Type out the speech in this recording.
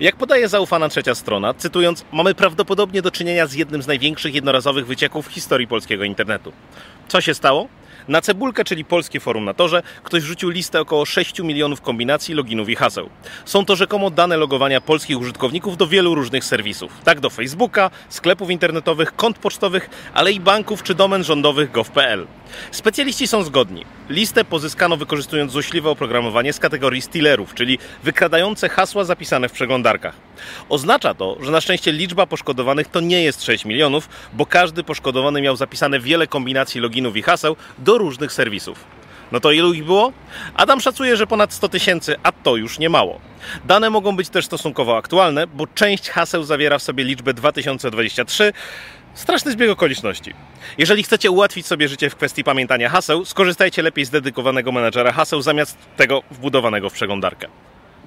Jak podaje zaufana trzecia strona, cytując, mamy prawdopodobnie do czynienia z jednym z największych jednorazowych wycieków w historii polskiego internetu. Co się stało? Na Cebulkę, czyli polskie forum na torze, ktoś wrzucił listę około 6 milionów kombinacji loginów i haseł. Są to rzekomo dane logowania polskich użytkowników do wielu różnych serwisów. Tak do Facebooka, sklepów internetowych, kont pocztowych, ale i banków czy domen rządowych gov.pl. Specjaliści są zgodni. Listę pozyskano wykorzystując złośliwe oprogramowanie z kategorii stealerów, czyli wykradające hasła zapisane w przeglądarkach. Oznacza to, że na szczęście liczba poszkodowanych to nie jest 6 milionów, bo każdy poszkodowany miał zapisane wiele kombinacji loginów i haseł do różnych serwisów. No to ilu ich było? Adam szacuje, że ponad 100 tysięcy, a to już nie mało. Dane mogą być też stosunkowo aktualne, bo część haseł zawiera w sobie liczbę 2023. Straszny zbieg okoliczności. Jeżeli chcecie ułatwić sobie życie w kwestii pamiętania haseł, skorzystajcie lepiej z dedykowanego menadżera haseł zamiast tego wbudowanego w przeglądarkę.